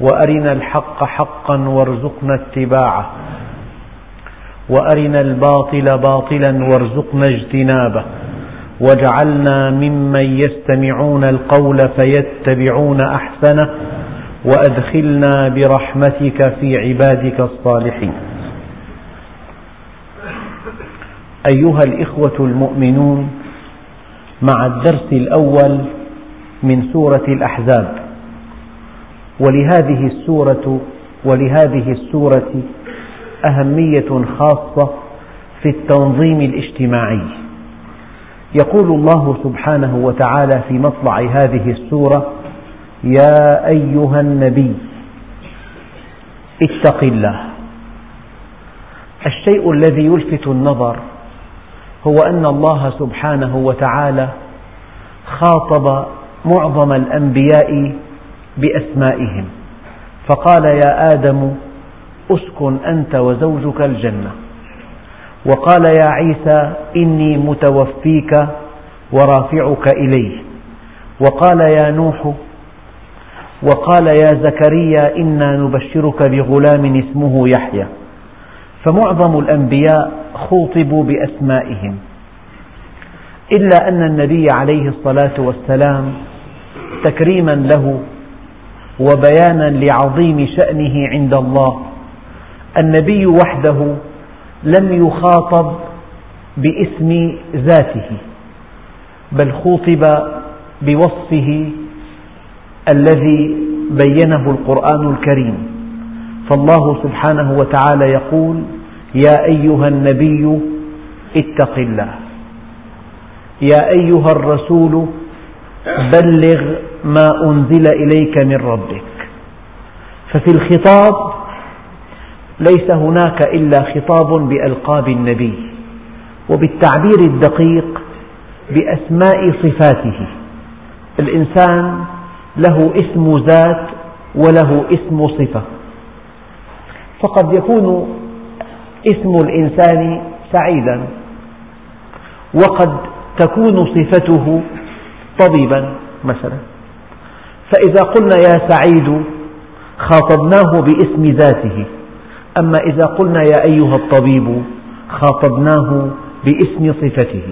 وأرنا الحق حقا وارزقنا اتباعه. وأرنا الباطل باطلا وارزقنا اجتنابه. واجعلنا ممن يستمعون القول فيتبعون أحسنه. وأدخلنا برحمتك في عبادك الصالحين. أيها الإخوة المؤمنون مع الدرس الأول من سورة الأحزاب ولهذه السورة ولهذه السورة أهمية خاصة في التنظيم الاجتماعي. يقول الله سبحانه وتعالى في مطلع هذه السورة يا أيها النبي اتق الله. الشيء الذي يلفت النظر هو أن الله سبحانه وتعالى خاطب معظم الأنبياء بأسمائهم. فقال يا آدم أسكن أنت وزوجك الجنة. وقال يا عيسى إني متوفيك ورافعك إلي وقال يا نوح وقال يا زكريا إنا نبشرك بغلام اسمه يحيى. فمعظم الأنبياء خوطبوا بأسمائهم. إلا أن النبي عليه الصلاة والسلام تكريما له وبيانا لعظيم شأنه عند الله. النبي وحده لم يخاطب باسم ذاته بل خوطب بوصفه الذي بينه القرآن الكريم. فالله سبحانه وتعالى يقول يا أيها النبي اتق الله يا أيها الرسول بلغ ما أنزل إليك من ربك. ففي الخطاب ليس هناك إلا خطاب بألقاب النبي وبالتعبير الدقيق بأسماء صفاته. الإنسان له اسم ذات وله اسم صفة. فقد يكون اسم الإنسان سعيدا وقد تكون صفته طبيبا مثلا. فإذا قلنا يا سعيد خاطبناه باسم ذاته أما إذا قلنا يا أيها الطبيب خاطبناه باسم صفته.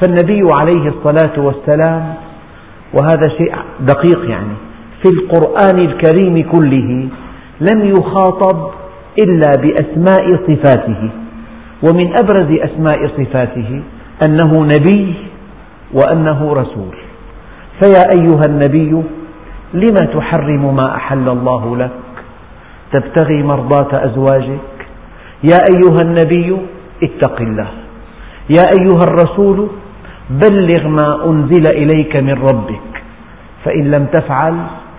فالنبي عليه الصلاة والسلام وهذا شيء دقيق يعني في القرآن الكريم كله لم يخاطب إلا بأسماء صفاته. ومن أبرز أسماء صفاته أنه نبي وأنه رسول. فيا أيها النبي لم تحرم ما أحل الله لك؟ تبتغي مرضاة أزواجك؟ يا أيها النبي اتق الله. يا أيها الرسول بلغ ما أنزل إليك من ربك. فإن لم تفعل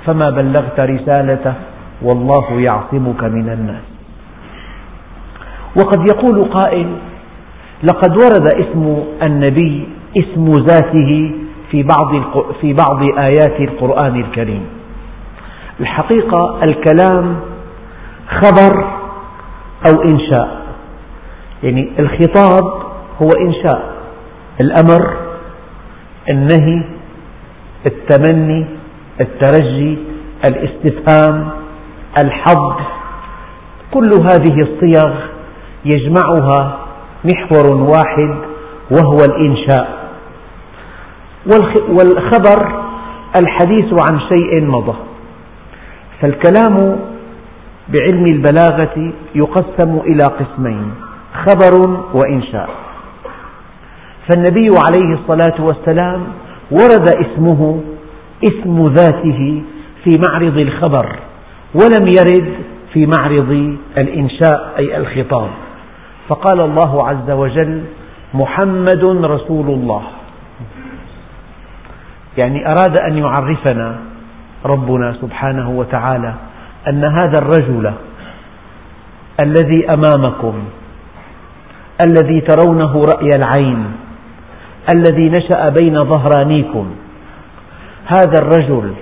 فما بلغت رسالته والله يعصمك من الناس. وقد يقول قائل لقد ورد اسم النبي اسم ذاته في بعض في بعض آيات القرآن الكريم. الحقيقة الكلام خبر أو إنشاء، يعني الخطاب هو إنشاء، الأمر، النهي، التمني، الترجي، الاستفهام، الحظ، كل هذه الصيغ يجمعها محور واحد وهو الإنشاء. والخبر الحديث عن شيء مضى. فالكلام بعلم البلاغة يقسم إلى قسمين خبر وإنشاء. فالنبي عليه الصلاة والسلام ورد اسمه اسم ذاته في معرض الخبر ولم يرد في معرض الإنشاء أي الخطاب. فقال الله عز وجل محمد رسول الله. يعني أراد أن الذي أمامكم الذي ترونه رأي العين الذي نشأ بين ظهرانيكم هذا الرجل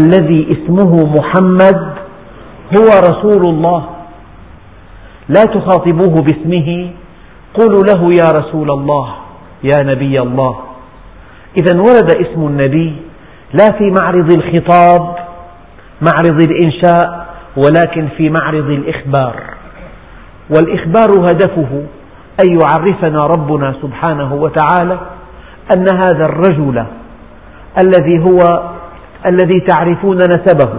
الذي اسمه محمد هو رسول الله لا تخاطبوه باسمه قولوا له يا رسول الله يا نبي الله. إذا ورد اسم النبي لا في معرض الخطاب معرض الإنشاء ولكن في معرض الإخبار. والإخبار هدفه أن يعرفنا ربنا سبحانه وتعالى أن هذا الرجل الذي هو الذي تعرفون نسبه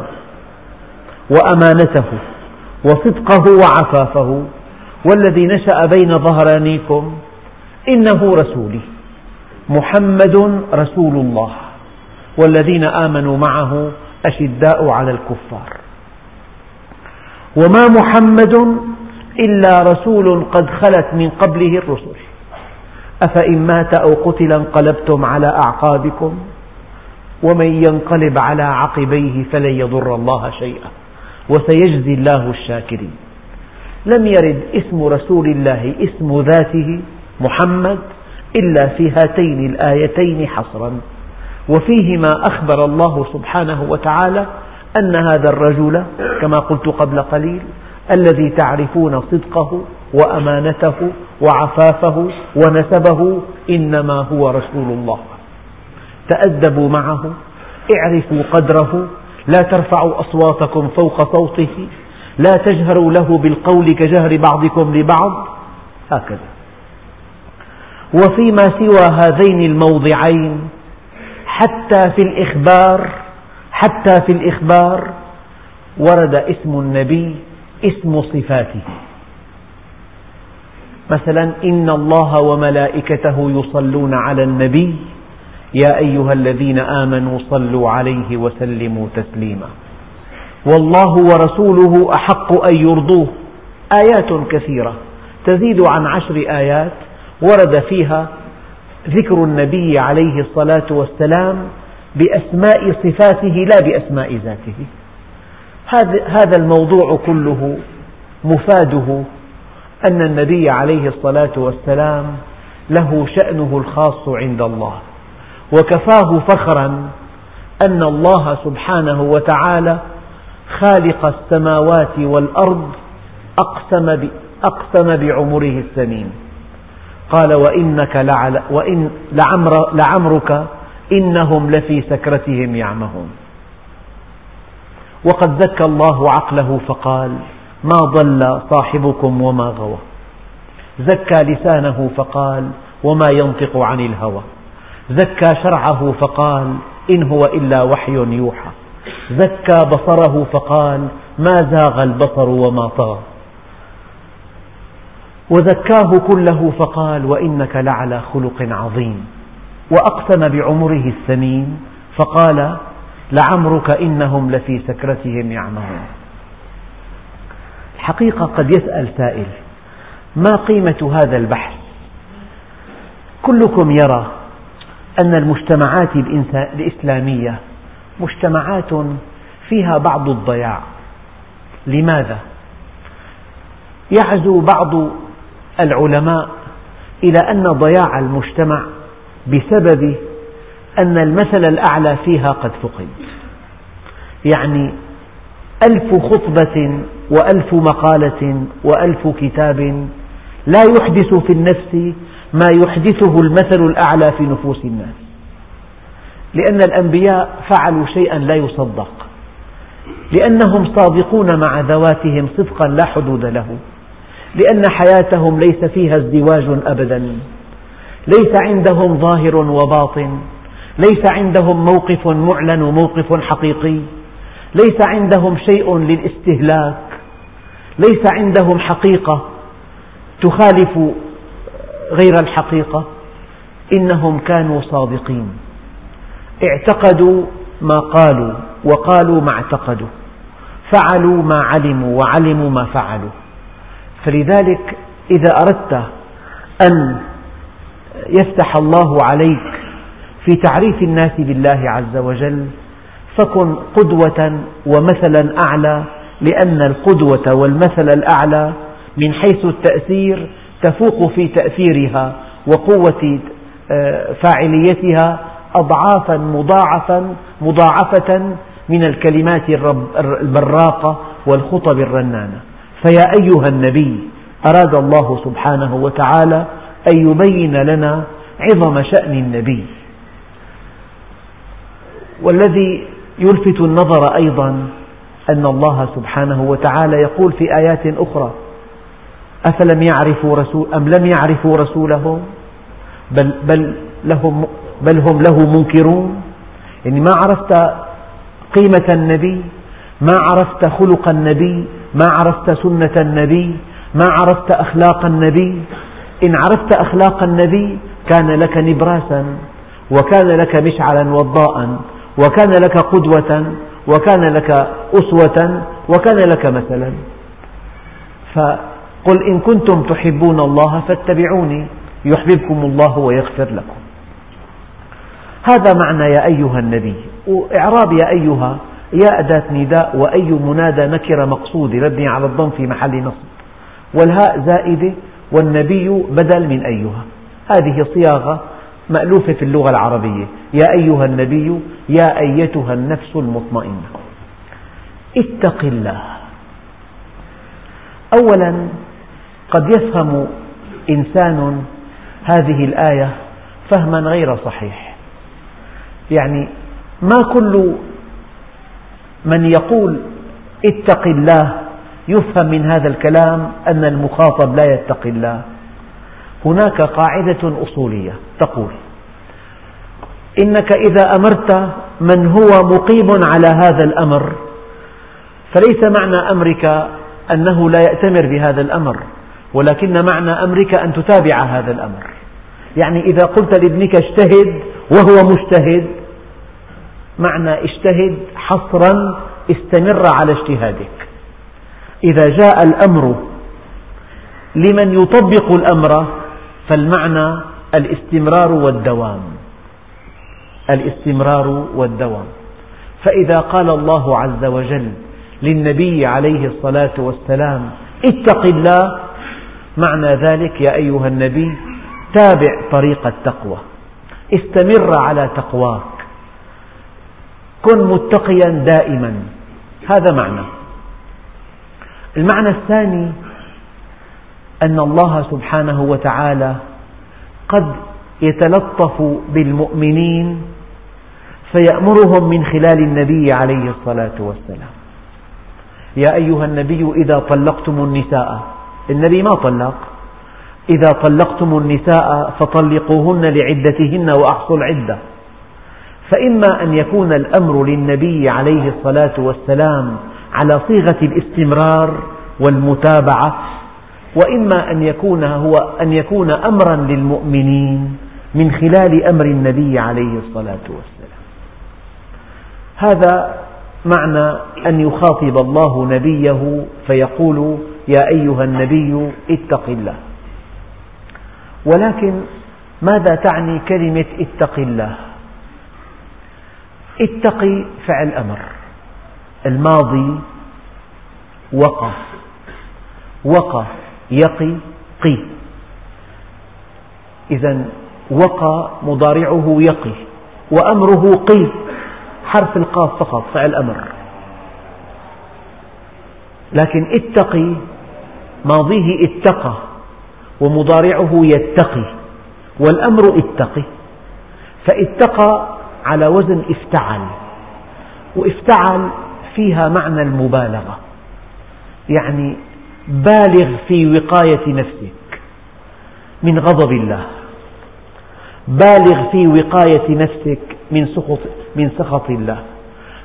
وأمانته وصدقه وعفافه والذي نشأ بين ظهرانيكم إنه رسولي. محمد رسول الله والذين آمنوا معه أشداء على الكفار. وما محمد إلا رسول قد خلت من قبله الرسل. أفإن مات أو قتل انقلبتم على أعقابكم ومن ينقلب على عقبيه فلن يضر الله شيئا وسيجزي الله الشاكرين. لم يرد اسم رسول الله اسم ذاته محمد إلا في هاتين الآيتين حصرا. وفيهما أخبر الله سبحانه وتعالى أن هذا الرجل كما قلت قبل قليل الذي تعرفون صدقه وأمانته وعفافه ونسبه إنما هو رسول الله. تأدبوا معه اعرفوا قدره لا ترفعوا أصواتكم فوق صوته لا تجهروا له بالقول كجهر بعضكم لبعض. هكذا. وفيما سوى هذين الموضعين حتى في الإخبار حتى في الإخبار ورد اسم النبي اسم صفاته. مثلا إن الله وملائكته يصلون على النبي يا أيها الذين آمنوا صلوا عليه وسلموا تسليما. والله ورسوله أحق أن يرضوه. آيات كثيرة تزيد عن عشر آيات ورد فيها ذكر النبي عليه الصلاة والسلام بأسماء صفاته لا بأسماء ذاته. هذا الموضوع كله مفاده أن النبي عليه الصلاة والسلام له شأنه الخاص عند الله وكفاه فخرا أن الله سبحانه وتعالى خالق السماوات والأرض أقسم, بعمره الثمين قال وإنك لعل وإن لعمر لعمرك إنهم لفي سكرتهم يعمهون. وقد زكى الله عقله فقال ما ضل صاحبكم وما غوى. زكى لسانه فقال وما ينطق عن الهوى. زكى شرعه فقال إن هو إلا وحي يوحى. زكى بصره فقال ما زاغ البصر وما طغى. وزكاه كله فقال وإنك لعلى خلق عظيم وأقسم بعمره الثمين فقال لعمرك إنهم لفي سكرتهم يعمهون. الحقيقة قد يسأل سائل ما قيمة هذا البحث؟ كلكم يرى أن المجتمعات الإسلامية مجتمعات فيها بعض الضياع. لماذا؟ يعزو بعض العلماء إلى أن ضياع المجتمع بسبب أن المثل الأعلى فيها قد فقد. يعني ألف خطبة وألف مقالة وألف كتاب لا يحدث في النفس ما يحدثه المثل الأعلى في نفوس الناس لأن الأنبياء فعلوا شيئا لا يصدق لأنهم صادقون مع ذواتهم صدقا لا حدود له. لأن حياتهم ليس فيها ازدواج أبدا. ليس عندهم ظاهر وباطن. ليس عندهم موقف معلن وموقف حقيقي. ليس عندهم شيء للاستهلاك. ليس عندهم حقيقة تخالف غير الحقيقة. إنهم كانوا صادقين. اعتقدوا ما قالوا وقالوا ما اعتقدوا. فعلوا ما علموا وعلموا ما فعلوا. فلذلك إذا أردت أن يفتح الله عليك في تعريف الناس بالله عز وجل فكن قدوة ومثلا أعلى لأن القدوة والمثل الأعلى من حيث التأثير تفوق في تأثيرها وقوة آه، فاعليتها أضعافا مضاعفا مضاعفة من الكلمات البراقة والخطب الرنانة. فيا أيها النبي أراد الله سبحانه وتعالى أن يبين لنا عظم شأن النبي. والذي يلفت النظر أيضا أن الله سبحانه وتعالى يقول في آيات أخرى أفلم يعرفوا رسول أم لم يعرفوا رسولهم بل, بل, لهم بل هم له منكرون؟ يعني ما عرفت قيمة النبي ما عرفت خلق النبي ما عرفت سنة النبي ما عرفت أخلاق النبي إن عرفت أخلاق النبي كان لك نبراسا وكان لك مشعلا وضاء وكان لك قدوة وكان لك أسوة وكان لك مثلا. فقل إن كنتم تحبون الله فاتبعوني يحببكم الله ويغفر لكم. هذا معنى يا أيها النبي وإعراب يا أيها يا أداة نداء وأي منادى نكرة مقصودة مبني على الضم في محل نصب. والهاء زائدة والنبي بدل من أيها. هذه صياغة مألوفة في اللغة العربية. يا أيها النبي يا أيتها النفس المطمئنة. اتق الله. أولا قد يفهم إنسان هذه الآية فهما غير صحيح. يعني ما كل من يقول اتق الله يفهم من هذا الكلام أن المخاطب لا يتقي الله. هناك قاعدة أصولية تقول إنك إذا أمرت من هو مقيم على هذا الأمر فليس معنى أمرك أنه لا يأتمر بهذا الأمر ولكن معنى أمرك أن تتابع هذا الأمر. يعني إذا قلت لابنك اجتهد وهو مجتهد معنى اجتهد حصرا استمر على اجتهادك. إذا جاء الأمر لمن يطبق الأمر فالمعنى الاستمرار والدوام. الاستمرار والدوام. فإذا قال الله عز وجل للنبي عليه الصلاة والسلام اتق الله معنى ذلك يا أيها النبي تابع طريق التقوى. استمر على تقواك كن متقيا دائما. هذا معنى. المعنى الثاني أن الله سبحانه وتعالى قد يتلطف بالمؤمنين فيأمرهم من خلال النبي عليه الصلاة والسلام. يا أيها النبي إذا طلقتم النساء النبي ما طلق. إذا طلقتم النساء فطلقوهن لعدتهن وأحصوا العدة. فإما أن يكون الأمر للنبي عليه الصلاة والسلام على صيغة الاستمرار والمتابعة وإما أن يكون هو أن يكون أمرا للمؤمنين من خلال أمر النبي عليه الصلاة والسلام. هذا معنى أن يخاطب الله نبيه فيقول يا أيها النبي اتق الله. ولكن ماذا تعني كلمة اتق الله اتقي فعل أمر. الماضي وقى وقى يقي قي. إذا وقى مضارعه يقي وأمره قي. حرف القاف فقط فعل أمر. لكن اتقي ماضيه اتقى ومضارعه يتقي والأمر اتقي. فاتقى على وزن افتعل. وافتعل فيها معنى المبالغة. يعني بالغ في وقاية نفسك من غضب الله. بالغ في وقاية نفسك من سخط, من سخط الله.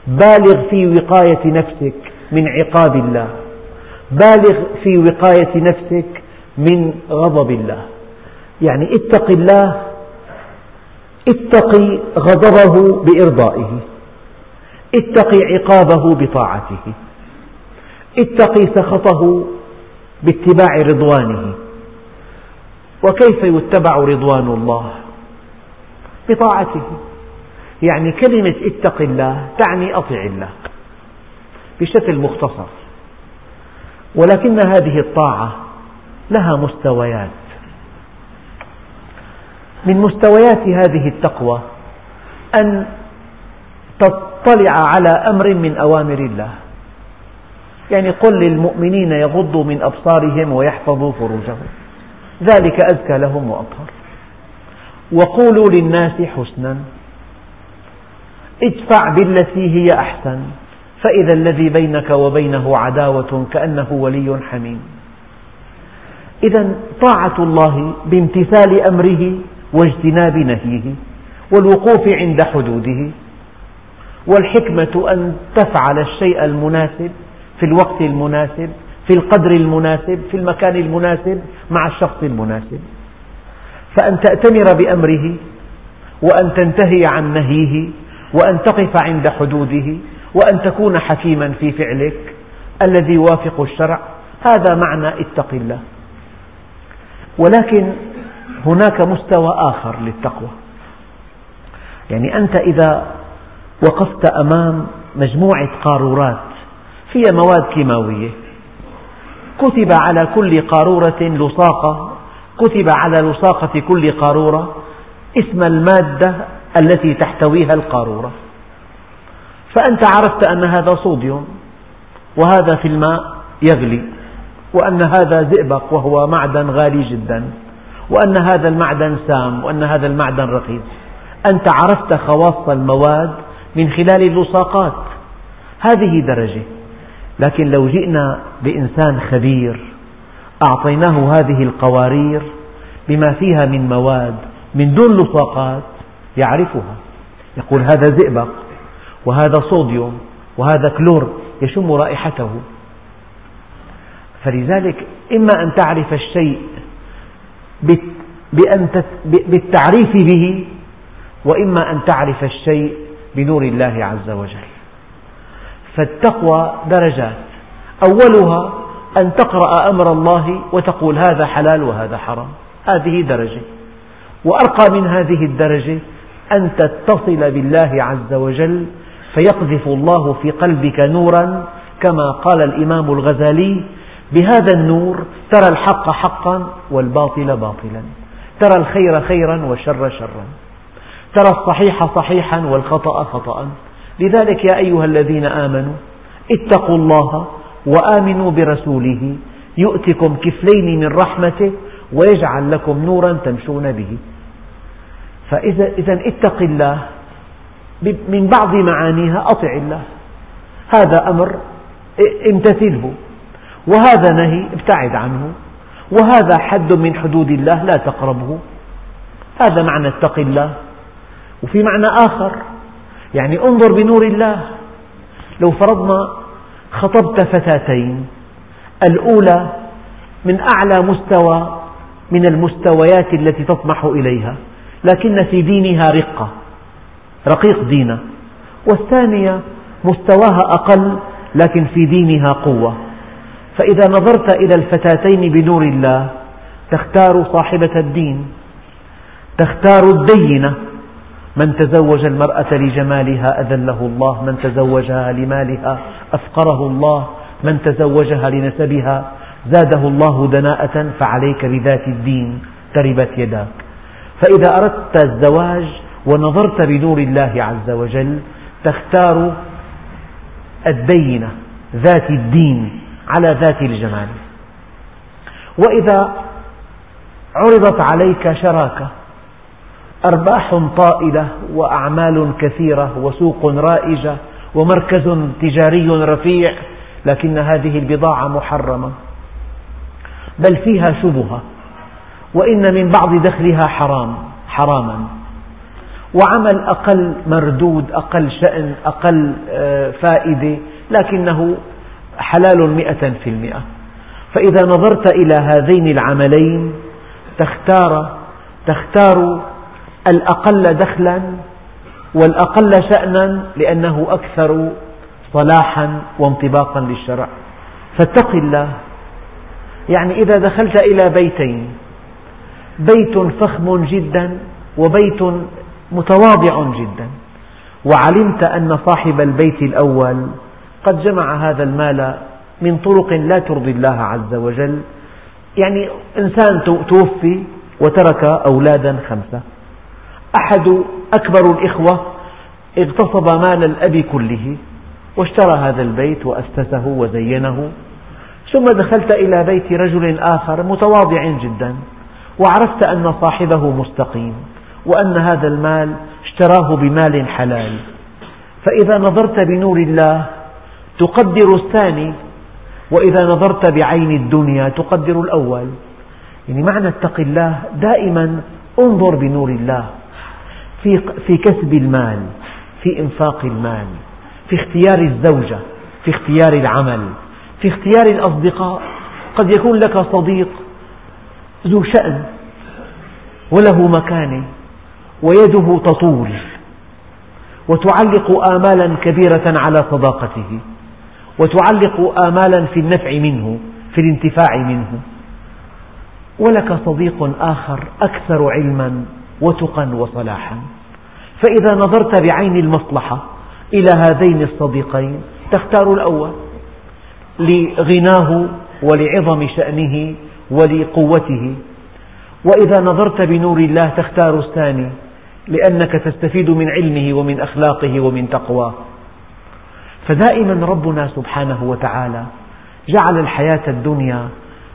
بالغ في وقاية نفسك من عقاب الله. بالغ في وقاية نفسك من غضب الله. يعني اتق الله اتقي غضبه بإرضائه. اتقي عقابه بطاعته. اتقي سخطه باتباع رضوانه. وكيف يتبع رضوان الله؟ بطاعته. يعني كلمة اتق الله تعني أطع الله. بشكل مختصر. ولكن هذه الطاعة لها مستويات. من مستويات هذه التقوى أن تطلع على أمر من أوامر الله. يعني قل للمؤمنين يغضوا من أبصارهم ويحفظوا فروجهم. ذلك أزكى لهم وأطهر. وقولوا للناس حسنا. ادفع بالتي هي أحسن فإذا الذي بينك وبينه عداوة كأنه ولي حميم. إذا طاعة الله بامتثال أمره واجتناب نهيه والوقوف عند حدوده والحكمة أن تفعل الشيء المناسب في الوقت المناسب في القدر المناسب في المكان المناسب مع الشخص المناسب. فأن تأتمر بأمره وأن تنتهي عن نهيه وأن تقف عند حدوده وأن تكون حكيما في فعلك الذي يوافق الشرع هذا معنى اتق الله. ولكن هناك مستوى آخر للتقوى. يعني أنت إذا وقفت أمام مجموعة قارورات فيها مواد كيماوية. كتب على كل قارورة لصاقة كتب على لصاقة كل قارورة اسم المادة التي تحتويها القارورة. فأنت عرفت أن هذا صوديوم وهذا في الماء يغلي وأن هذا زئبق وهو معدن غالي جدا. وأن هذا المعدن سام وأن هذا المعدن رخيص أنت عرفت خواص المواد من خلال اللصاقات هذه درجة. لكن لو جئنا بإنسان خبير أعطيناه هذه القوارير بما فيها من مواد من دون لصاقات يعرفها. يقول هذا زئبق وهذا صوديوم وهذا كلور يشم رائحته. فلذلك إما أن تعرف الشيء بالتعريف به وإما أن تعرف الشيء بنور الله عز وجل. فالتقوى درجات. أولها أن تقرأ أمر الله وتقول هذا حلال وهذا حرام. هذه درجة. وأرقى من هذه الدرجة أن تتصل بالله عز وجل فيقذف الله في قلبك نورا كما قال الإمام الغزالي بهذا النور ترى الحق حقا والباطل باطلا. ترى الخير خيرا والشر شرا. ترى الصحيح صحيحا والخطأ خطأ لذلك يا أيها الذين آمنوا اتقوا الله وآمنوا برسوله. يؤتكم كفلين من رحمته ويجعل لكم نورا تمشون به. فإذا إذا اتق الله من بعض معانيها أطع الله. هذا أمر امتثله وهذا نهي ابتعد عنه. وهذا حد من حدود الله لا تقربه. هذا معنى اتق الله. وفي معنى آخر يعني انظر بنور الله. لو فرضنا خطبت فتاتين الأولى من أعلى مستوى من المستويات التي تطمح إليها لكن في دينها رقة رقيق دينها والثانية مستواها أقل لكن في دينها قوة. فإذا نظرت إلى الفتاتين بنور الله تختار صاحبة الدين تختار الدينة. من تزوج المرأة لجمالها أذله الله من تزوجها لمالها أفقره الله من تزوجها لنسبها زاده الله دناءة فعليك بذات الدين تربت يداك. فإذا أردت الزواج ونظرت بنور الله عز وجل تختار الدينة ذات الدين. على ذات الجمال. وإذا عرضت عليك شراكة أرباح طائلة وأعمال كثيرة وسوق رائجة ومركز تجاري رفيع لكن هذه البضاعة محرمة. بل فيها شبهة وإن من بعض دخلها حرام حراما. وعمل أقل مردود أقل شأن أقل آه، فائدة لكنه حلال مئة في المئة. فإذا نظرت إلى هذين العملين تختار تختار الأقل دخلا والأقل شأنا لأنه أكثر صلاحا وانطباقا للشرع. فاتق الله. يعني إذا دخلت إلى بيتين بيت فخم جدا وبيت متواضع جدا وعلمت أن صاحب البيت الأول قد جمع هذا المال من طرق لا ترضي الله عز وجل. يعني إنسان توفي وترك أولادا خمسة. أحد أكبر الإخوة اغتصب مال الأب كله واشترى هذا البيت وأسسه وزينه. ثم دخلت إلى بيت رجل آخر متواضع جدا وعرفت أن صاحبه مستقيم وأن هذا المال اشتراه بمال حلال. فإذا نظرت بنور الله تقدر الثاني وإذا نظرت بعين الدنيا تقدر الأول. يعني معنى اتق الله دائما انظر بنور الله في, في كسب المال في إنفاق المال في اختيار الزوجة في اختيار العمل في اختيار الأصدقاء. قد يكون لك صديق ذو شأن وله مكانة ويده تطول وتعلق آمالا كبيرة على صداقته. وتعلق آمالا في النفع منه في الانتفاع منه. ولك صديق آخر أكثر علما وتقا وصلاحا. فإذا نظرت بعين المصلحة إلى هذين الصديقين تختار الأول لغناه ولعظم شأنه ولقوته. وإذا نظرت بنور الله تختار الثاني لأنك تستفيد من علمه ومن أخلاقه ومن تقواه. فدائما ربنا سبحانه وتعالى جعل الحياة الدنيا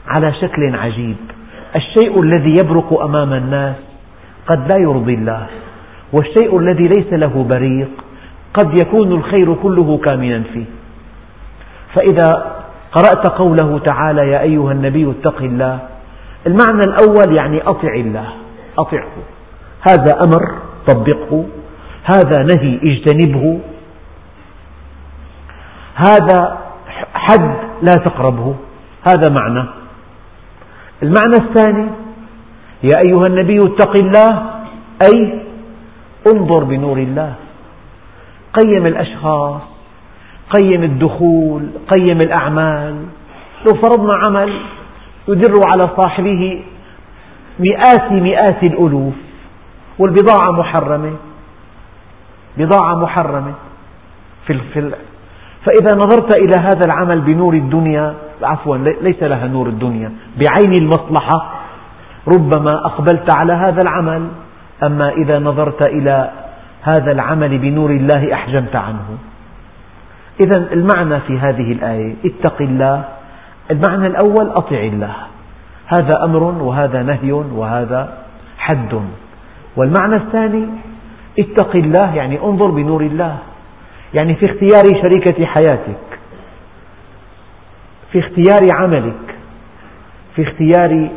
على شكل عجيب. الشيء الذي يبرق أمام الناس قد لا يرضي الله والشيء الذي ليس له بريق قد يكون الخير كله كامنا فيه. فإذا قرأت قوله تعالى يا أيها النبي اتق الله المعنى الأول يعني أطع الله أطعه. هذا أمر طبقه. هذا نهي اجتنبه. هذا حد لا تقربه. هذا معنى. المعنى الثاني يا أيها النبي اتق الله أي انظر بنور الله. قيم الأشخاص قيم الدخول قيم الأعمال. لو فرضنا عمل يدر على صاحبه مئات مئات الألوف والبضاعة محرمة. بضاعة محرمة في فإذا نظرت إلى هذا العمل بنور الدنيا عفوا ليس لها نور الدنيا بعين المصلحة ربما أقبلت على هذا العمل أما إذا نظرت إلى هذا العمل بنور الله أحجمت عنه. إذا المعنى في هذه الآية اتق الله. المعنى الأول أطع الله. هذا أمر وهذا نهي وهذا حد. والمعنى الثاني اتق الله يعني انظر بنور الله. يعني في اختيار شريكة حياتك في اختيار عملك في اختيار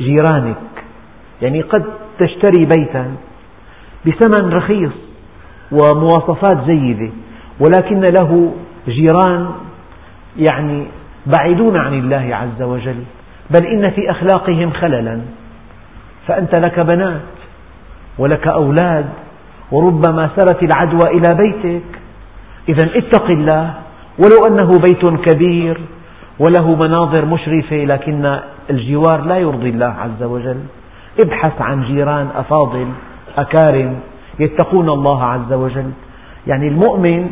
جيرانك. يعني قد تشتري بيتا بثمن رخيص ومواصفات جيدة ولكن له جيران يعني بعيدون عن الله عز وجل. بل إن في أخلاقهم خللا فأنت لك بنات ولك أولاد وربما سرت العدوى إلى بيتك. إذا اتق الله ولو أنه بيت كبير وله مناظر مشرفة لكن الجوار لا يرضي الله عز وجل. ابحث عن جيران أفاضل أكارم يتقون الله عز وجل. يعني المؤمن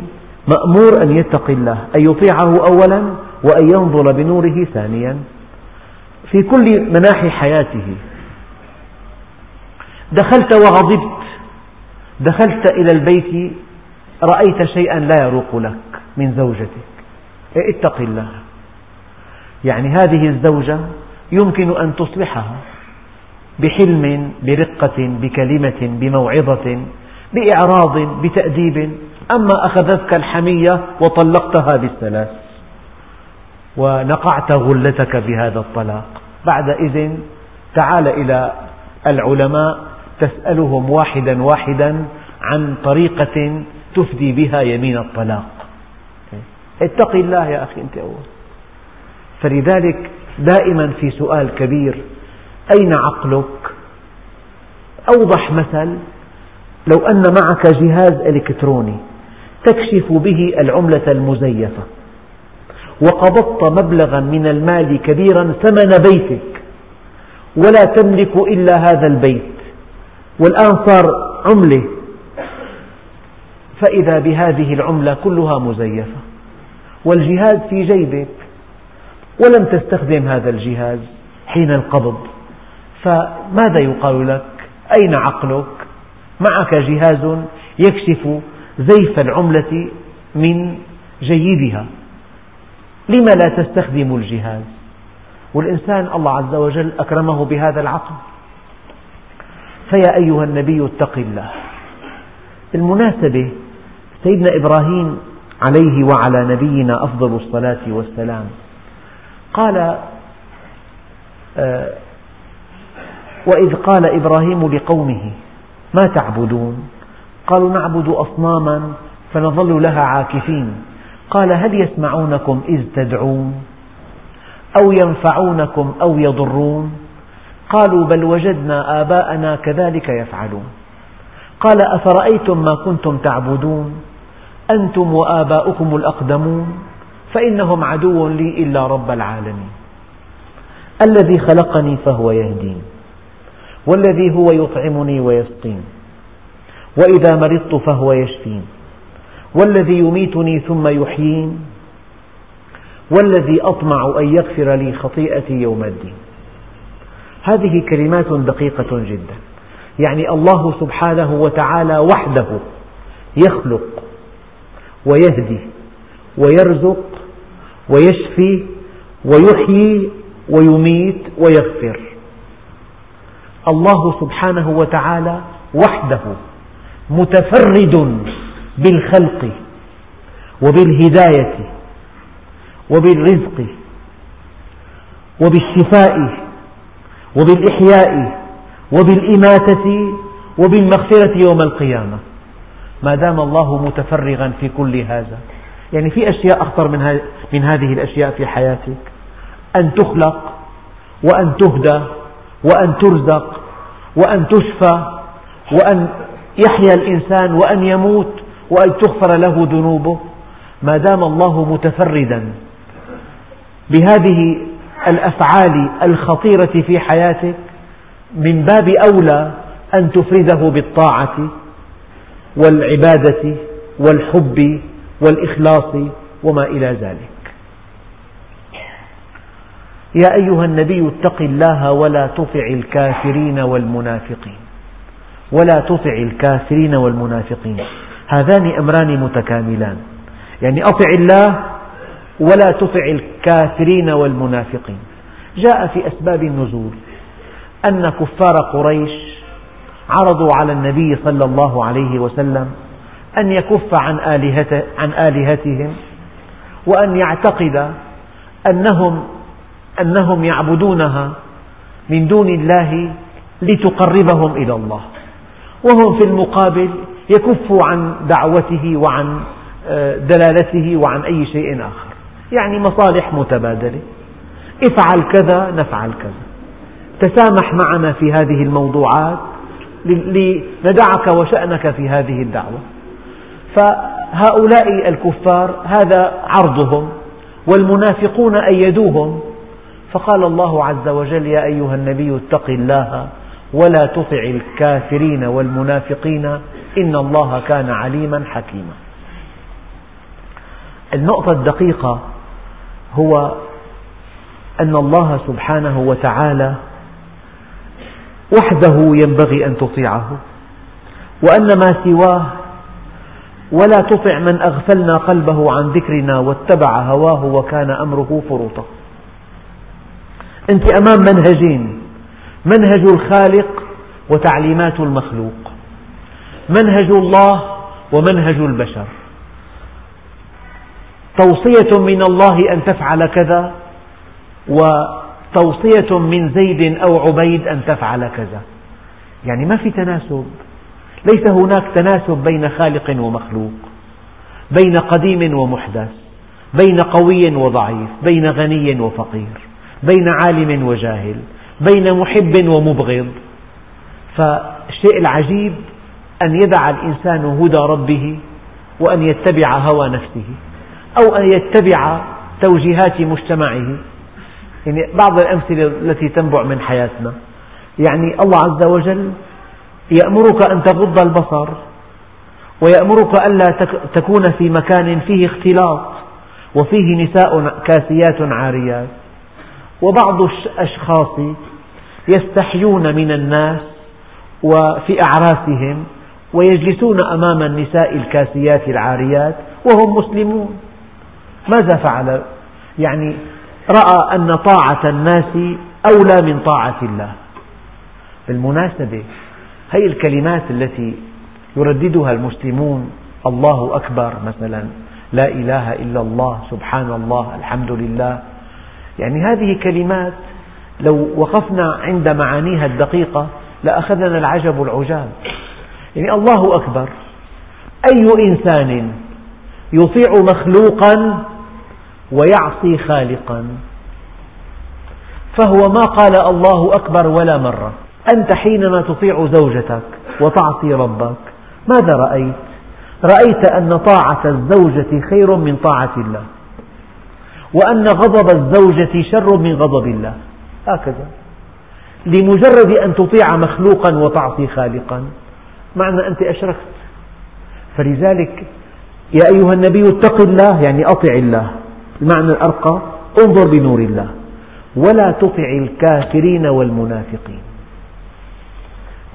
مأمور أن يتقي الله أن يطيعه أولا وأن ينظر بنوره ثانيا. في كل مناحي حياته دخلت وغضبت دخلت إلى البيت رأيت شيئا لا يروق لك من زوجتك. اتق الله. يعني هذه الزوجة يمكن أن تصلحها بحلم برقة بكلمة بموعظة بإعراض بتأديب. أما أخذتك الحمية وطلقتها بالثلاث ونقعت غلتك بهذا الطلاق. بعد إذن تعال إلى العلماء تسألهم واحدا واحدا عن طريقة تفدي بها يمين الطلاق. اتق الله يا أخي أنت أول. فلذلك دائما في سؤال كبير أين عقلك؟ أوضح مثل لو أن معك جهاز إلكتروني تكشف به العملة المزيفة وقبضت مبلغا من المال كبيرا ثمن بيتك ولا تملك إلا هذا البيت والآن صار عملة فإذا بهذه العملة كلها مزيفة. والجهاز في جيبك. ولم تستخدم هذا الجهاز حين القبض. فماذا يقال لك؟ أين عقلك؟ معك جهاز يكشف زيف العملة من جيبها لم لا تستخدم الجهاز؟ والإنسان الله عز وجل أكرمه بهذا العقل. فيا أيها النبي اتق الله. بالمناسبة سيدنا إبراهيم عليه وعلى نبينا أفضل الصلاة والسلام. قال آه، وإذ قال إبراهيم لقومه ما تعبدون؟ قالوا نعبد أصناما فنظل لها عاكفين. قال هل يسمعونكم إذ تدعون؟ أو ينفعونكم أو يضرون؟ قالوا بل وجدنا آباءنا كذلك يفعلون. قال أفرأيتم ما كنتم تعبدون؟ أنتم وآباؤكم الأقدمون فإنهم عدو لي إلا رب العالمين. الذي خلقني فهو يهدين والذي هو يطعمني ويسقين وإذا مرضت فهو يشفين والذي يميتني ثم يحيين والذي أطمع أن يغفر لي خطيئتي يوم الدين. هذه كلمات دقيقة جدا. يعني الله سبحانه وتعالى وحده يخلق ويهدي ويرزق ويشفي ويحيي ويميت ويغفر. الله سبحانه وتعالى وحده متفرد بالخلق وبالهداية وبالرزق وبالشفاء وبالإحياء وبالإماتة وبالمغفرة يوم القيامة. ما دام الله متفرغا في كل هذا. يعني في أشياء أخطر من, من هذه الأشياء في حياتك. أن تخلق وأن تهدى وأن ترزق وأن تشفى وأن يحيا الإنسان وأن يموت وأن تغفر له ذنوبه. ما دام الله متفردا بهذه الأفعال الخطيرة في حياتك من باب أولى أن تفرده بالطاعة. والعبادة والحب والإخلاص وما إلى ذلك. يا أيها النبي اتق الله ولا تطع الكافرين والمنافقين. ولا تطع الكافرين والمنافقين. هذان أمران متكاملان. يعني أطع الله ولا تطع الكافرين والمنافقين. جاء في أسباب النزول أن كفار قريش عرضوا على النبي صلى الله عليه وسلم أن يكف عن, آلهة عن آلهتهم وأن يعتقد أنهم, أنهم يعبدونها من دون الله لتقربهم إلى الله. وهم في المقابل يكفوا عن دعوته وعن آه، دلالته وعن أي شيء آخر. يعني مصالح متبادلة. افعل كذا نفعل كذا. تسامح معنا في هذه الموضوعات. لندعك وشأنك في هذه الدعوة. فهؤلاء الكفار هذا عرضهم والمنافقون أيدوهم. فقال الله عز وجل يا أيها النبي اتق الله ولا تطع الكافرين والمنافقين إن الله كان عليما حكيما. النقطة الدقيقة هو أن الله سبحانه وتعالى وحده ينبغي أن تطيعه وأن ما سواه ولا تطع من أغفلنا قلبه عن ذكرنا واتبع هواه وكان أمره فرطا أنت أمام منهجين منهج الخالق وتعليمات المخلوق منهج الله ومنهج البشر. توصية من الله أن تفعل كذا وتوصية من زيد أو عبيد أن تفعل كذا. يعني ما في تناسب. ليس هناك تناسب بين خالق ومخلوق بين قديم ومحدث بين قوي وضعيف بين غني وفقير بين عالم وجاهل بين محب ومبغض. فالشيء العجيب أن يدع الإنسان هدى ربه وأن يتبع هوى نفسه أو أن يتبع توجيهات مجتمعه. يعني بعض الأمثلة التي تنبع من حياتنا. يعني الله عز وجل يأمرك أن تغض البصر ويأمرك ألا تكون في مكان فيه اختلاط وفيه نساء كاسيات عاريات. وبعض الأشخاص يستحيون من الناس وفي أعراسهم ويجلسون أمام النساء الكاسيات العاريات وهم مسلمون. ماذا فعل؟ يعني رأى أن طاعة الناس أولى من طاعة الله. بالمناسبة هذه الكلمات التي يرددها المسلمون الله أكبر مثلا لا إله إلا الله سبحان الله الحمد لله. يعني هذه كلمات لو وقفنا عند معانيها الدقيقة لأخذنا العجب العجاب. يعني الله أكبر. أي إنسان يطيع مخلوقا ويعصي خالقا. فهو ما قال الله أكبر ولا مرة. أنت حينما تطيع زوجتك وتعصي ربك ماذا رأيت؟ رأيت أن طاعة الزوجة خير من طاعة الله وأن غضب الزوجة شر من غضب الله. هكذا. لمجرد أن تطيع مخلوقا وتعصي خالقا. معنى أنت أشركت. فلذلك يا أيها النبي اتق الله يعني أطع الله. المعنى الأرقى انظر بنور الله. ولا تطع الكافرين والمنافقين.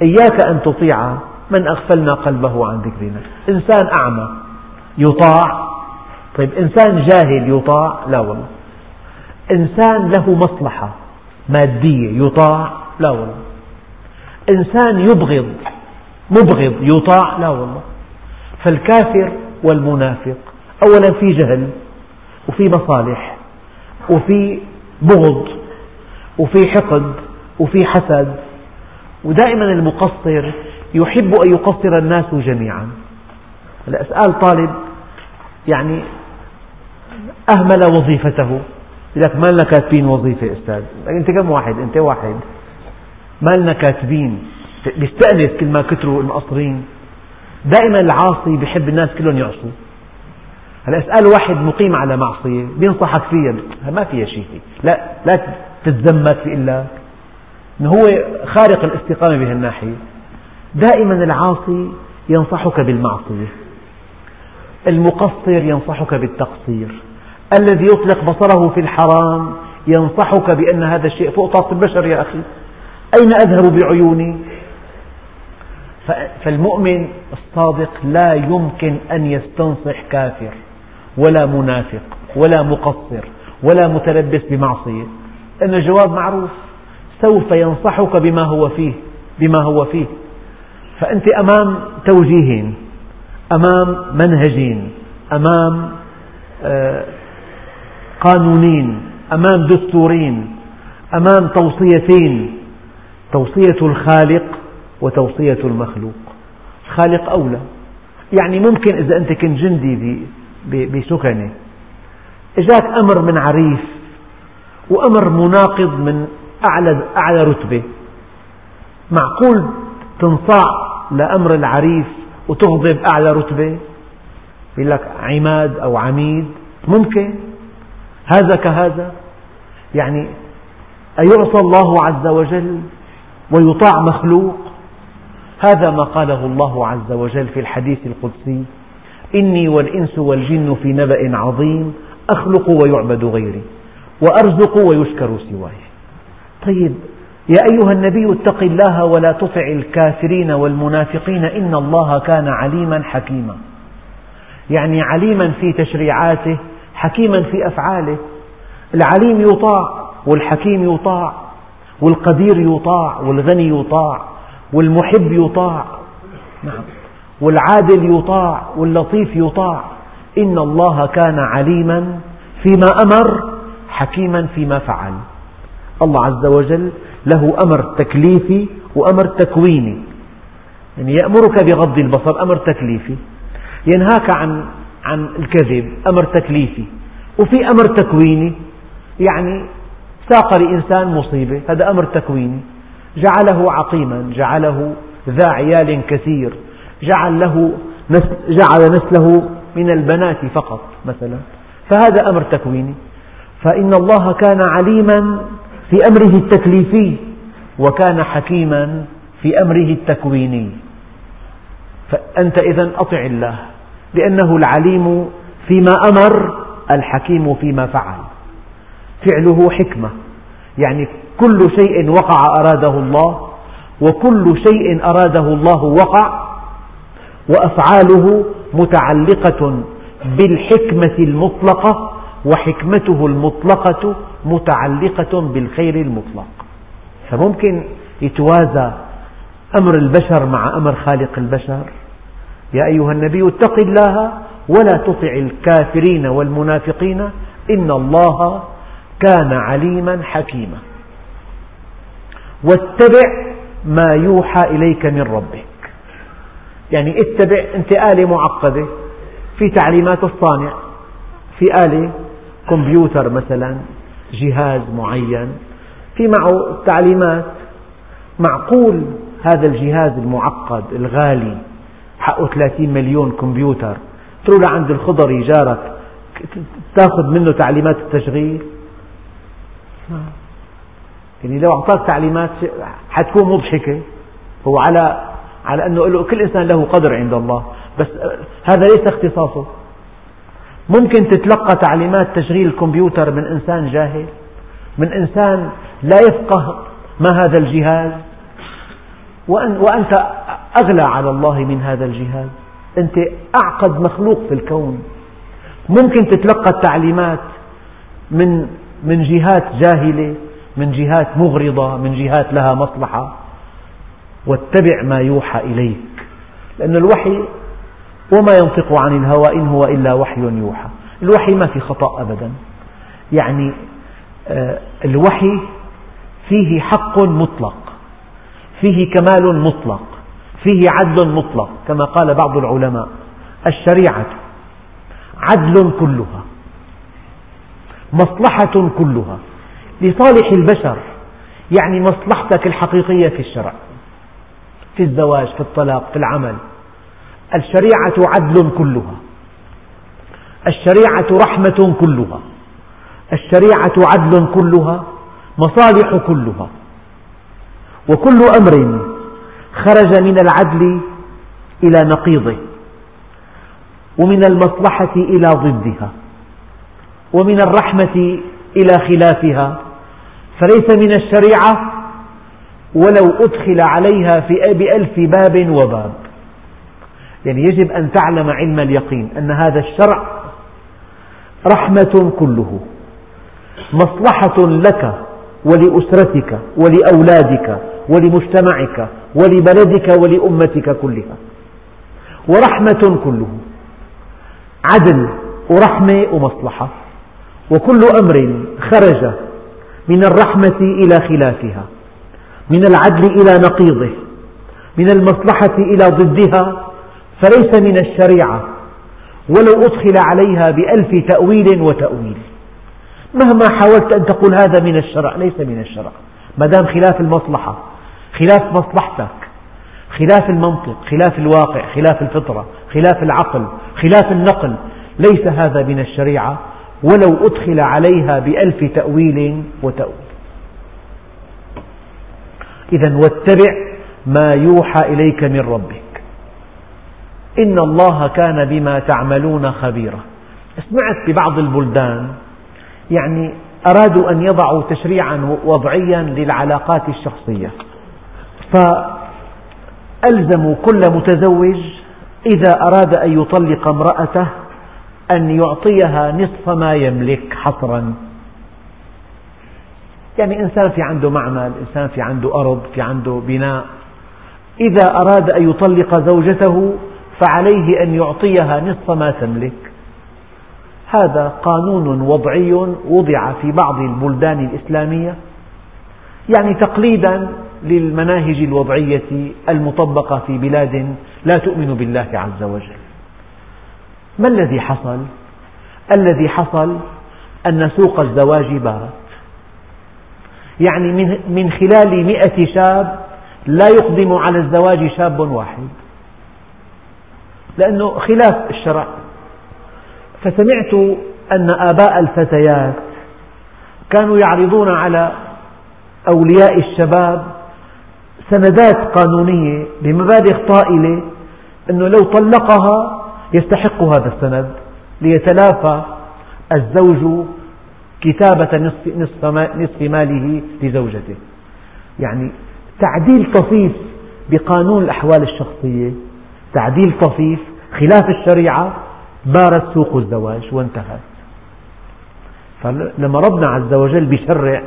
إياك أن تطيع من أغفلنا قلبه عن ذكرنا. إنسان أعمى يطاع. طيب إنسان جاهل يطاع؟ لا والله. إنسان له مصلحة مادية يطاع؟ لا والله. إنسان يبغض مبغض يطاع؟ لا والله. فالكافر والمنافق أولا في جهل وفي مصالح وفي بغض وفي حقد وفي حسد ودائما المقصر يحب أن يقصر الناس جميعا. هلا أسأل طالب يعني أهمل وظيفته. لك ما لنا كاتبين وظيفة أستاذ. أنت كم واحد؟ أنت واحد. ما لنا كاتبين. بيستأنس كل ما كثروا المقصرين. دائما العاصي بيحب الناس كلهم يعصوا. هلا أسأل واحد مقيم على معصية بينصحك فيها؟ ما فيها شيء لا لا تتزمت بيقول لك هو خارق الاستقامة بهالناحية. دائما العاصي ينصحك بالمعصية. المقصر ينصحك بالتقصير. الذي يطلق بصره في الحرام ينصحك بأن هذا الشيء فوق طاقة البشر يا أخي. أين أذهب بعيوني؟ فالمؤمن الصادق لا يمكن أن يستنصح كافر. ولا منافق ولا مقصر ولا متلبس بمعصية. لأن الجواب معروف. سوف ينصحك بما هو فيه بما هو فيه. فأنت أمام توجيه أمام منهج أمام آه، قانونين أمام دستورين أمام توصيتين توصية الخالق وتوصية المخلوق. الخالق أولى. يعني ممكن إذا أنت كنت جندي بسكنة. إجاك أمر من عريف وأمر مناقض من أعلى, أعلى رتبة. معقول تنصاع لأمر العريف وتغضب أعلى رتبة؟ يقول لك عماد أو عميد ممكن. هذا كهذا. يعني أيعصى الله عز وجل ويطاع مخلوق؟ هذا ما قاله الله عز وجل في الحديث القدسي. إني والإنس والجن في نبأ عظيم أخلق ويعبد غيري وأرزق ويشكر سواي. طيب يا أيها النبي اتق الله ولا تطع الكافرين والمنافقين إن الله كان عليما حكيما. يعني عليما في تشريعاته حكيما في أفعاله. العليم يطاع والحكيم يطاع والقدير يطاع والغني يطاع والمحب يطاع. نعم. والعادل يطاع واللطيف يطاع. إن الله كان عليما فيما أمر حكيما فيما فعل. الله عز وجل له أمر تكليفي وأمر تكويني. يعني يأمرك بغض البصر أمر تكليفي. ينهاك عن عن الكذب أمر تكليفي. وفي أمر تكويني يعني ساق لإنسان مصيبة هذا أمر تكويني. جعله عقيما جعله ذا عيال كثير. جعل له جعل نسله من البنات فقط مثلا. فهذا أمر تكويني. فإن الله كان عليما في أمره التكليفي وكان حكيما في أمره التكويني. فأنت إذا أطع الله لأنه العليم فيما أمر الحكيم فيما فعل. فعله حكمة. يعني كل شيء وقع أراده الله وكل شيء أراده الله وقع وأفعاله متعلقة بالحكمة المطلقة وحكمته المطلقة متعلقة بالخير المطلق. فممكن يتوازى أمر البشر مع أمر خالق البشر. يا أيها النبي اتق الله ولا تطع الكافرين والمنافقين إن الله كان عليما حكيما. واتبع ما يوحى إليك من ربك. يعني اتبع أنت آلة معقدة في تعليمات الصانع في آلة كمبيوتر مثلا جهاز معين في معه تعليمات. معقول هذا الجهاز المعقد الغالي حقه 30 مليون كمبيوتر تروح لعند الخضري جارك تاخذ منه تعليمات التشغيل؟ يعني لو أعطاك تعليمات حتكون مضحكة. هو على على أنه له كل إنسان له قدر عند الله. بس هذا ليس اختصاصه. ممكن تتلقى تعليمات تشغيل الكمبيوتر من إنسان جاهل من إنسان لا يفقه ما هذا الجهاز. وأنت أغلى على الله من هذا الجهاز. أنت أعقد مخلوق في الكون. ممكن تتلقى التعليمات من من جهات جاهلة من جهات مغرضة من جهات لها مصلحة. واتبع ما يوحى إليك. لأن الوحي وما ينطق عن الهوى إن هو إلا وحي يوحى. الوحي ما في خطأ أبدا. يعني آه، الوحي فيه حق مطلق فيه كمال مطلق فيه عدل مطلق كما قال بعض العلماء الشريعة عدل كلها مصلحة كلها لصالح البشر يعني مصلحتك الحقيقية في الشرع. في الزواج في الطلاق في العمل. الشريعة عدل كلها. الشريعة رحمة كلها. الشريعة عدل كلها. مصالح كلها. وكل أمر خرج من العدل إلى نقيضه ومن المصلحة إلى ضدها ومن الرحمة إلى خلافها. فليس من الشريعة ولو أدخل عليها في بألف باب وباب. يعني يجب أن تعلم علم اليقين أن هذا الشرع رحمة كله مصلحة لك ولأسرتك ولأولادك ولمجتمعك ولبلدك ولأمتك كلها. ورحمة كله عدل ورحمة ومصلحة وكل أمر خرج من الرحمة إلى خلافها. من العدل إلى نقيضه من المصلحة إلى ضدها فليس من الشريعة ولو أدخل عليها بألف تأويل وتأويل. مهما حاولت أن تقول هذا من الشرع ليس من الشرع. ما دام خلاف المصلحة خلاف مصلحتك خلاف المنطق خلاف الواقع خلاف الفطرة خلاف العقل خلاف النقل ليس هذا من الشريعة ولو أدخل عليها بألف تأويل وتأويل. إذا واتبع ما يوحى إليك من ربك. إن الله كان بما تعملون خبيرا. سمعت ببعض البلدان يعني أرادوا أن يضعوا تشريعا وضعيا للعلاقات الشخصية. فألزموا كل متزوج إذا أراد أن يطلق امرأته أن يعطيها نصف ما يملك حصرا. يعني إنسان في عنده معمل إنسان في عنده أرض في عنده بناء. إذا أراد أن يطلق زوجته فعليه أن يعطيها نصف ما تملك. هذا قانون وضعي وضع في بعض البلدان الإسلامية. يعني تقليدا للمناهج الوضعية المطبقة في بلاد لا تؤمن بالله عز وجل. ما الذي حصل؟ الذي حصل أن سوق الزواج بات يعني من خلال مئة شاب لا يقدم على الزواج شاب واحد. لأنه خلاف الشرع. فسمعت أن آباء الفتيات كانوا يعرضون على أولياء الشباب سندات قانونية بمبالغ طائلة أنه لو طلقها يستحق هذا السند ليتلافى الزوج كتابة نصف, نصف ماله لزوجته. يعني تعديل طفيف بقانون الأحوال الشخصية تعديل طفيف خلاف الشريعة بارت سوق الزواج وانتهت. فلما ربنا عز وجل بيشرع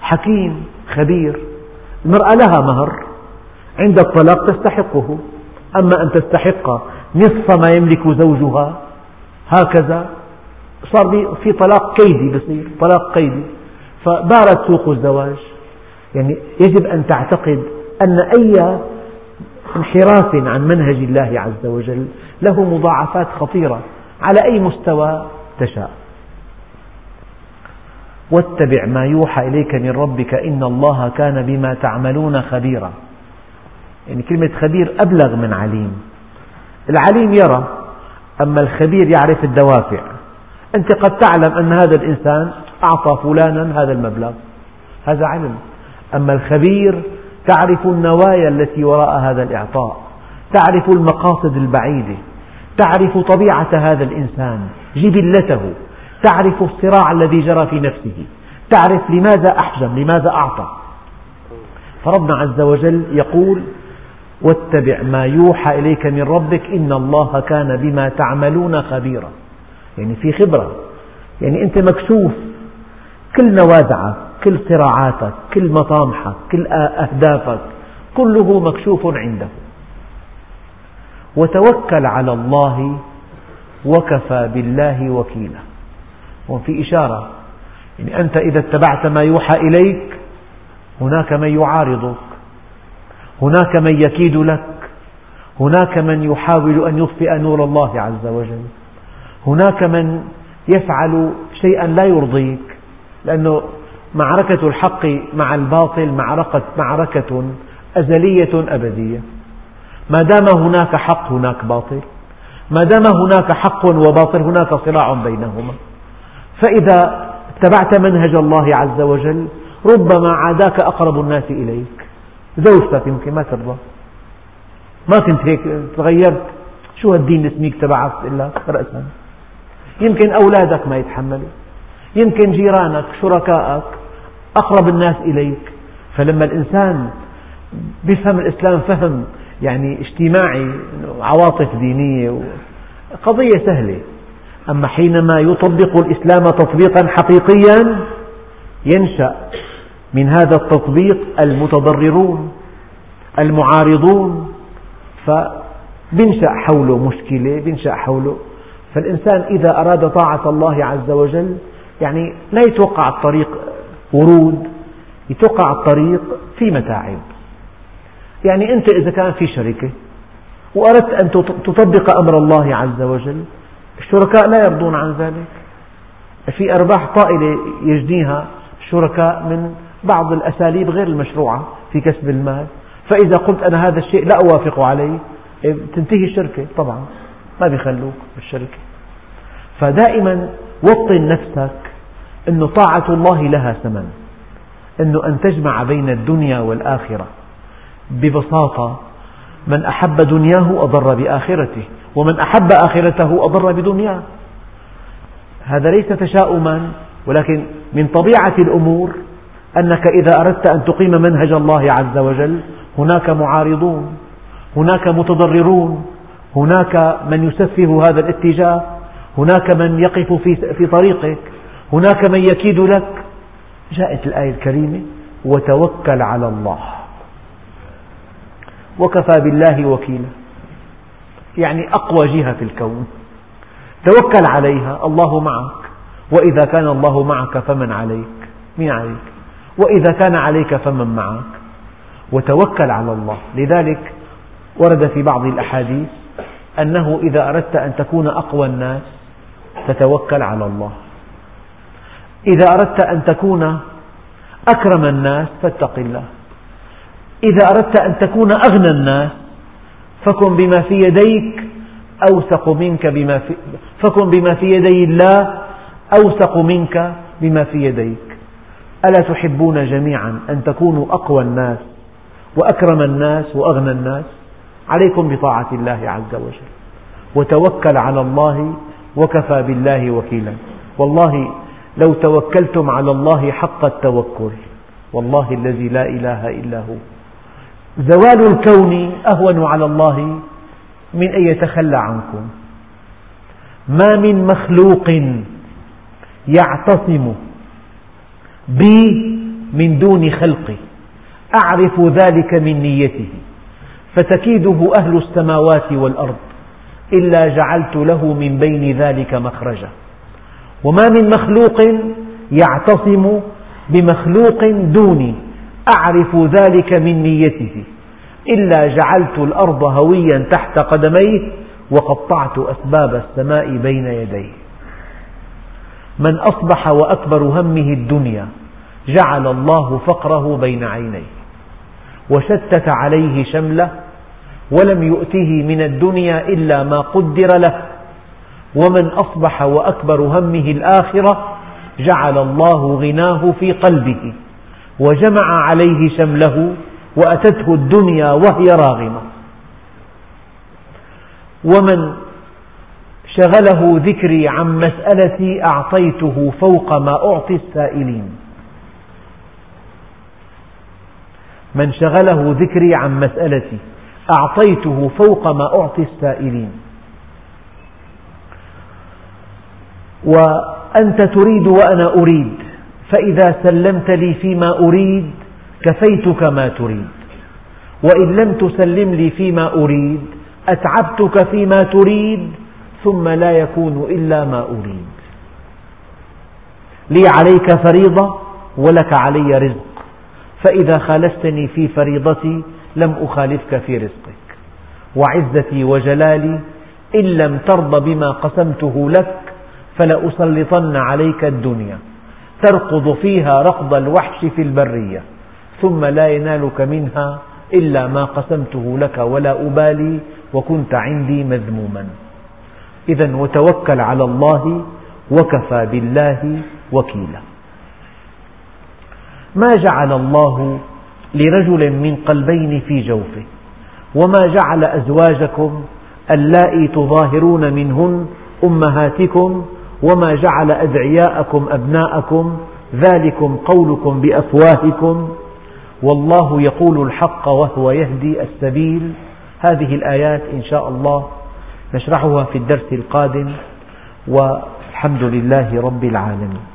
حكيم خبير المرأة لها مهر عند الطلاق تستحقه أما أن تستحق نصف ما يملك زوجها هكذا صار في طلاق كيدي بصير طلاق كيدي فبارت سوق الزواج. يعني يجب أن تعتقد أن أي انحراف عن منهج الله عز وجل له مضاعفات خطيرة على أي مستوى تشاء. واتبع ما يوحى إليك من ربك إن الله كان بما تعملون خبيرا. يعني كلمة خبير أبلغ من عليم. العليم يرى أما الخبير يعرف الدوافع. أنت قد تعلم أن هذا الإنسان أعطى فلانا هذا المبلغ. هذا علم. أما الخبير تعرف النوايا التي وراء هذا الإعطاء. تعرف المقاصد البعيدة. تعرف طبيعة هذا الإنسان جبلته. تعرف الصراع الذي جرى في نفسه. تعرف لماذا أحجم لماذا أعطى. فربنا عز وجل يقول واتبع ما يوحى إليك من ربك إن الله كان بما تعملون خبيرا يعني في خبرة. يعني أنت مكشوف كل نوازعك كل صراعاتك كل مطامحك كل أهدافك كله مكشوف عنده وتوكل على الله وكفى بالله وكيلا. وفي إشارة يعني أنت إذا اتبعت ما يوحى إليك هناك من يعارضك هناك من يكيد لك هناك من يحاول أن يطفئ نور الله عز وجل. هناك من يفعل شيئا لا يرضيك لأنه معركة الحق مع الباطل معركة, معركة أزلية أبدية. ما دام هناك حق هناك باطل. ما دام هناك حق وباطل هناك صراع بينهما. فإذا اتبعت منهج الله عز وجل ربما عاداك أقرب الناس إليك. زوجتك يمكن ما ترضى. ما كنت هيك تغيرت. شو هالدين السميك تبعك إلا رأسا؟ يمكن أولادك ما يتحملوا. يمكن جيرانك شركائك أقرب الناس إليك. فلما الإنسان بيفهم الإسلام فهم يعني اجتماعي عواطف دينية قضية سهلة. أما حينما يطبق الإسلام تطبيقا حقيقيا ينشأ من هذا التطبيق المتضررون المعارضون. فبنشأ حوله مشكلة بنشأ حوله فالإنسان إذا أراد طاعة الله عز وجل يعني لا يتوقع الطريق ورود يتوقع الطريق في متاعب. يعني أنت إذا كان في شركة وأردت أن تطبق أمر الله عز وجل الشركاء لا يرضون عن ذلك. في أرباح طائلة يجنيها الشركاء من بعض الأساليب غير المشروعة في كسب المال. فإذا قلت أنا هذا الشيء لا أوافق عليه إيه، تنتهي الشركة طبعا. ما بيخلوك بالشركة. فدائما وطن نفسك أن طاعة الله لها ثمن أنه أن تجمع بين الدنيا والآخرة. ببساطة من أحب دنياه أضر بآخرته ومن أحب آخرته أضر بدنياه. هذا ليس تشاؤما ولكن من طبيعة الأمور أنك إذا أردت أن تقيم منهج الله عز وجل هناك معارضون هناك متضررون هناك من يسفه هذا الاتجاه هناك من يقف في طريقك هناك من يكيد لك. جاءت الآية الكريمة وتوكل على الله وكفى بالله وكيلا. يعني أقوى جهة في الكون. توكل عليها الله معك. وإذا كان الله معك فمن عليك؟ من عليك؟ وإذا كان عليك فمن معك؟ وتوكل على الله. لذلك ورد في بعض الأحاديث أنه إذا أردت أن تكون أقوى الناس تتوكل على الله. إذا أردت أن تكون أكرم الناس فاتق الله. إذا أردت أن تكون أغنى الناس فكن بما في يديك أوثق منك بما في فكن بما في يدي الله أوثق منك بما في يديك. ألا تحبون جميعا أن تكونوا أقوى الناس وأكرم الناس وأغنى الناس؟ عليكم بطاعة الله عز وجل. وتوكل على الله وكفى بالله وكيلا. والله لو توكلتم على الله حق التوكل والله الذي لا إله إلا هو. زوال الكون أهون على الله من أن يتخلى عنكم. ما من مخلوق يعتصم بي من دون خلقي أعرف ذلك من نيته. فتكيده أهل السماوات والأرض إلا جعلت له من بين ذلك مخرجا. وما من مخلوق يعتصم بمخلوق دوني أعرف ذلك من نيته. إلا جعلت الأرض هويا تحت قدميه وقطعت أسباب السماء بين يديه. من أصبح وأكبر همه الدنيا جعل الله فقره بين عينيه. وشتت عليه شمله ولم يؤته من الدنيا إلا ما قدر له. ومن أصبح وأكبر همه الآخرة جعل الله غناه في قلبه وجمع عليه شمله وأتته الدنيا وهي راغمة. ومن شغله ذكري عن مسألتي أعطيته فوق ما أعطي السائلين. من شغله ذكري عن مسألتي أعطيته فوق ما أعطي السائلين. وأنت تريد وأنا أريد فإذا سلمت لي فيما أريد كفيتك ما تريد. وإن لم تسلم لي فيما أريد أتعبتك فيما تريد ثم لا يكون إلا ما أريد. لي عليك فريضة ولك علي رزق. فإذا خالفتني في فريضتي لم أخالفك في رزقك. وعزتي وجلالي إن لم ترض بما قسمته لك فلأسلطن عليك الدنيا. تركض فيها ركض الوحش في البرية ثم لا ينالك منها إلا ما قسمته لك ولا أبالي وكنت عندي مذموما. إذا وتوكل على الله وكفى بالله وكيلا. ما جعل الله لرجل من قلبين في جوفه. وما جعل أزواجكم اللائي تظاهرون منهن أمهاتكم وما جعل أدعياءكم أبناءكم ذلكم قولكم بأفواهكم. والله يقول الحق وهو يهدي السبيل. هذه الآيات إن شاء الله نشرحها في الدرس القادم. والحمد لله رب العالمين.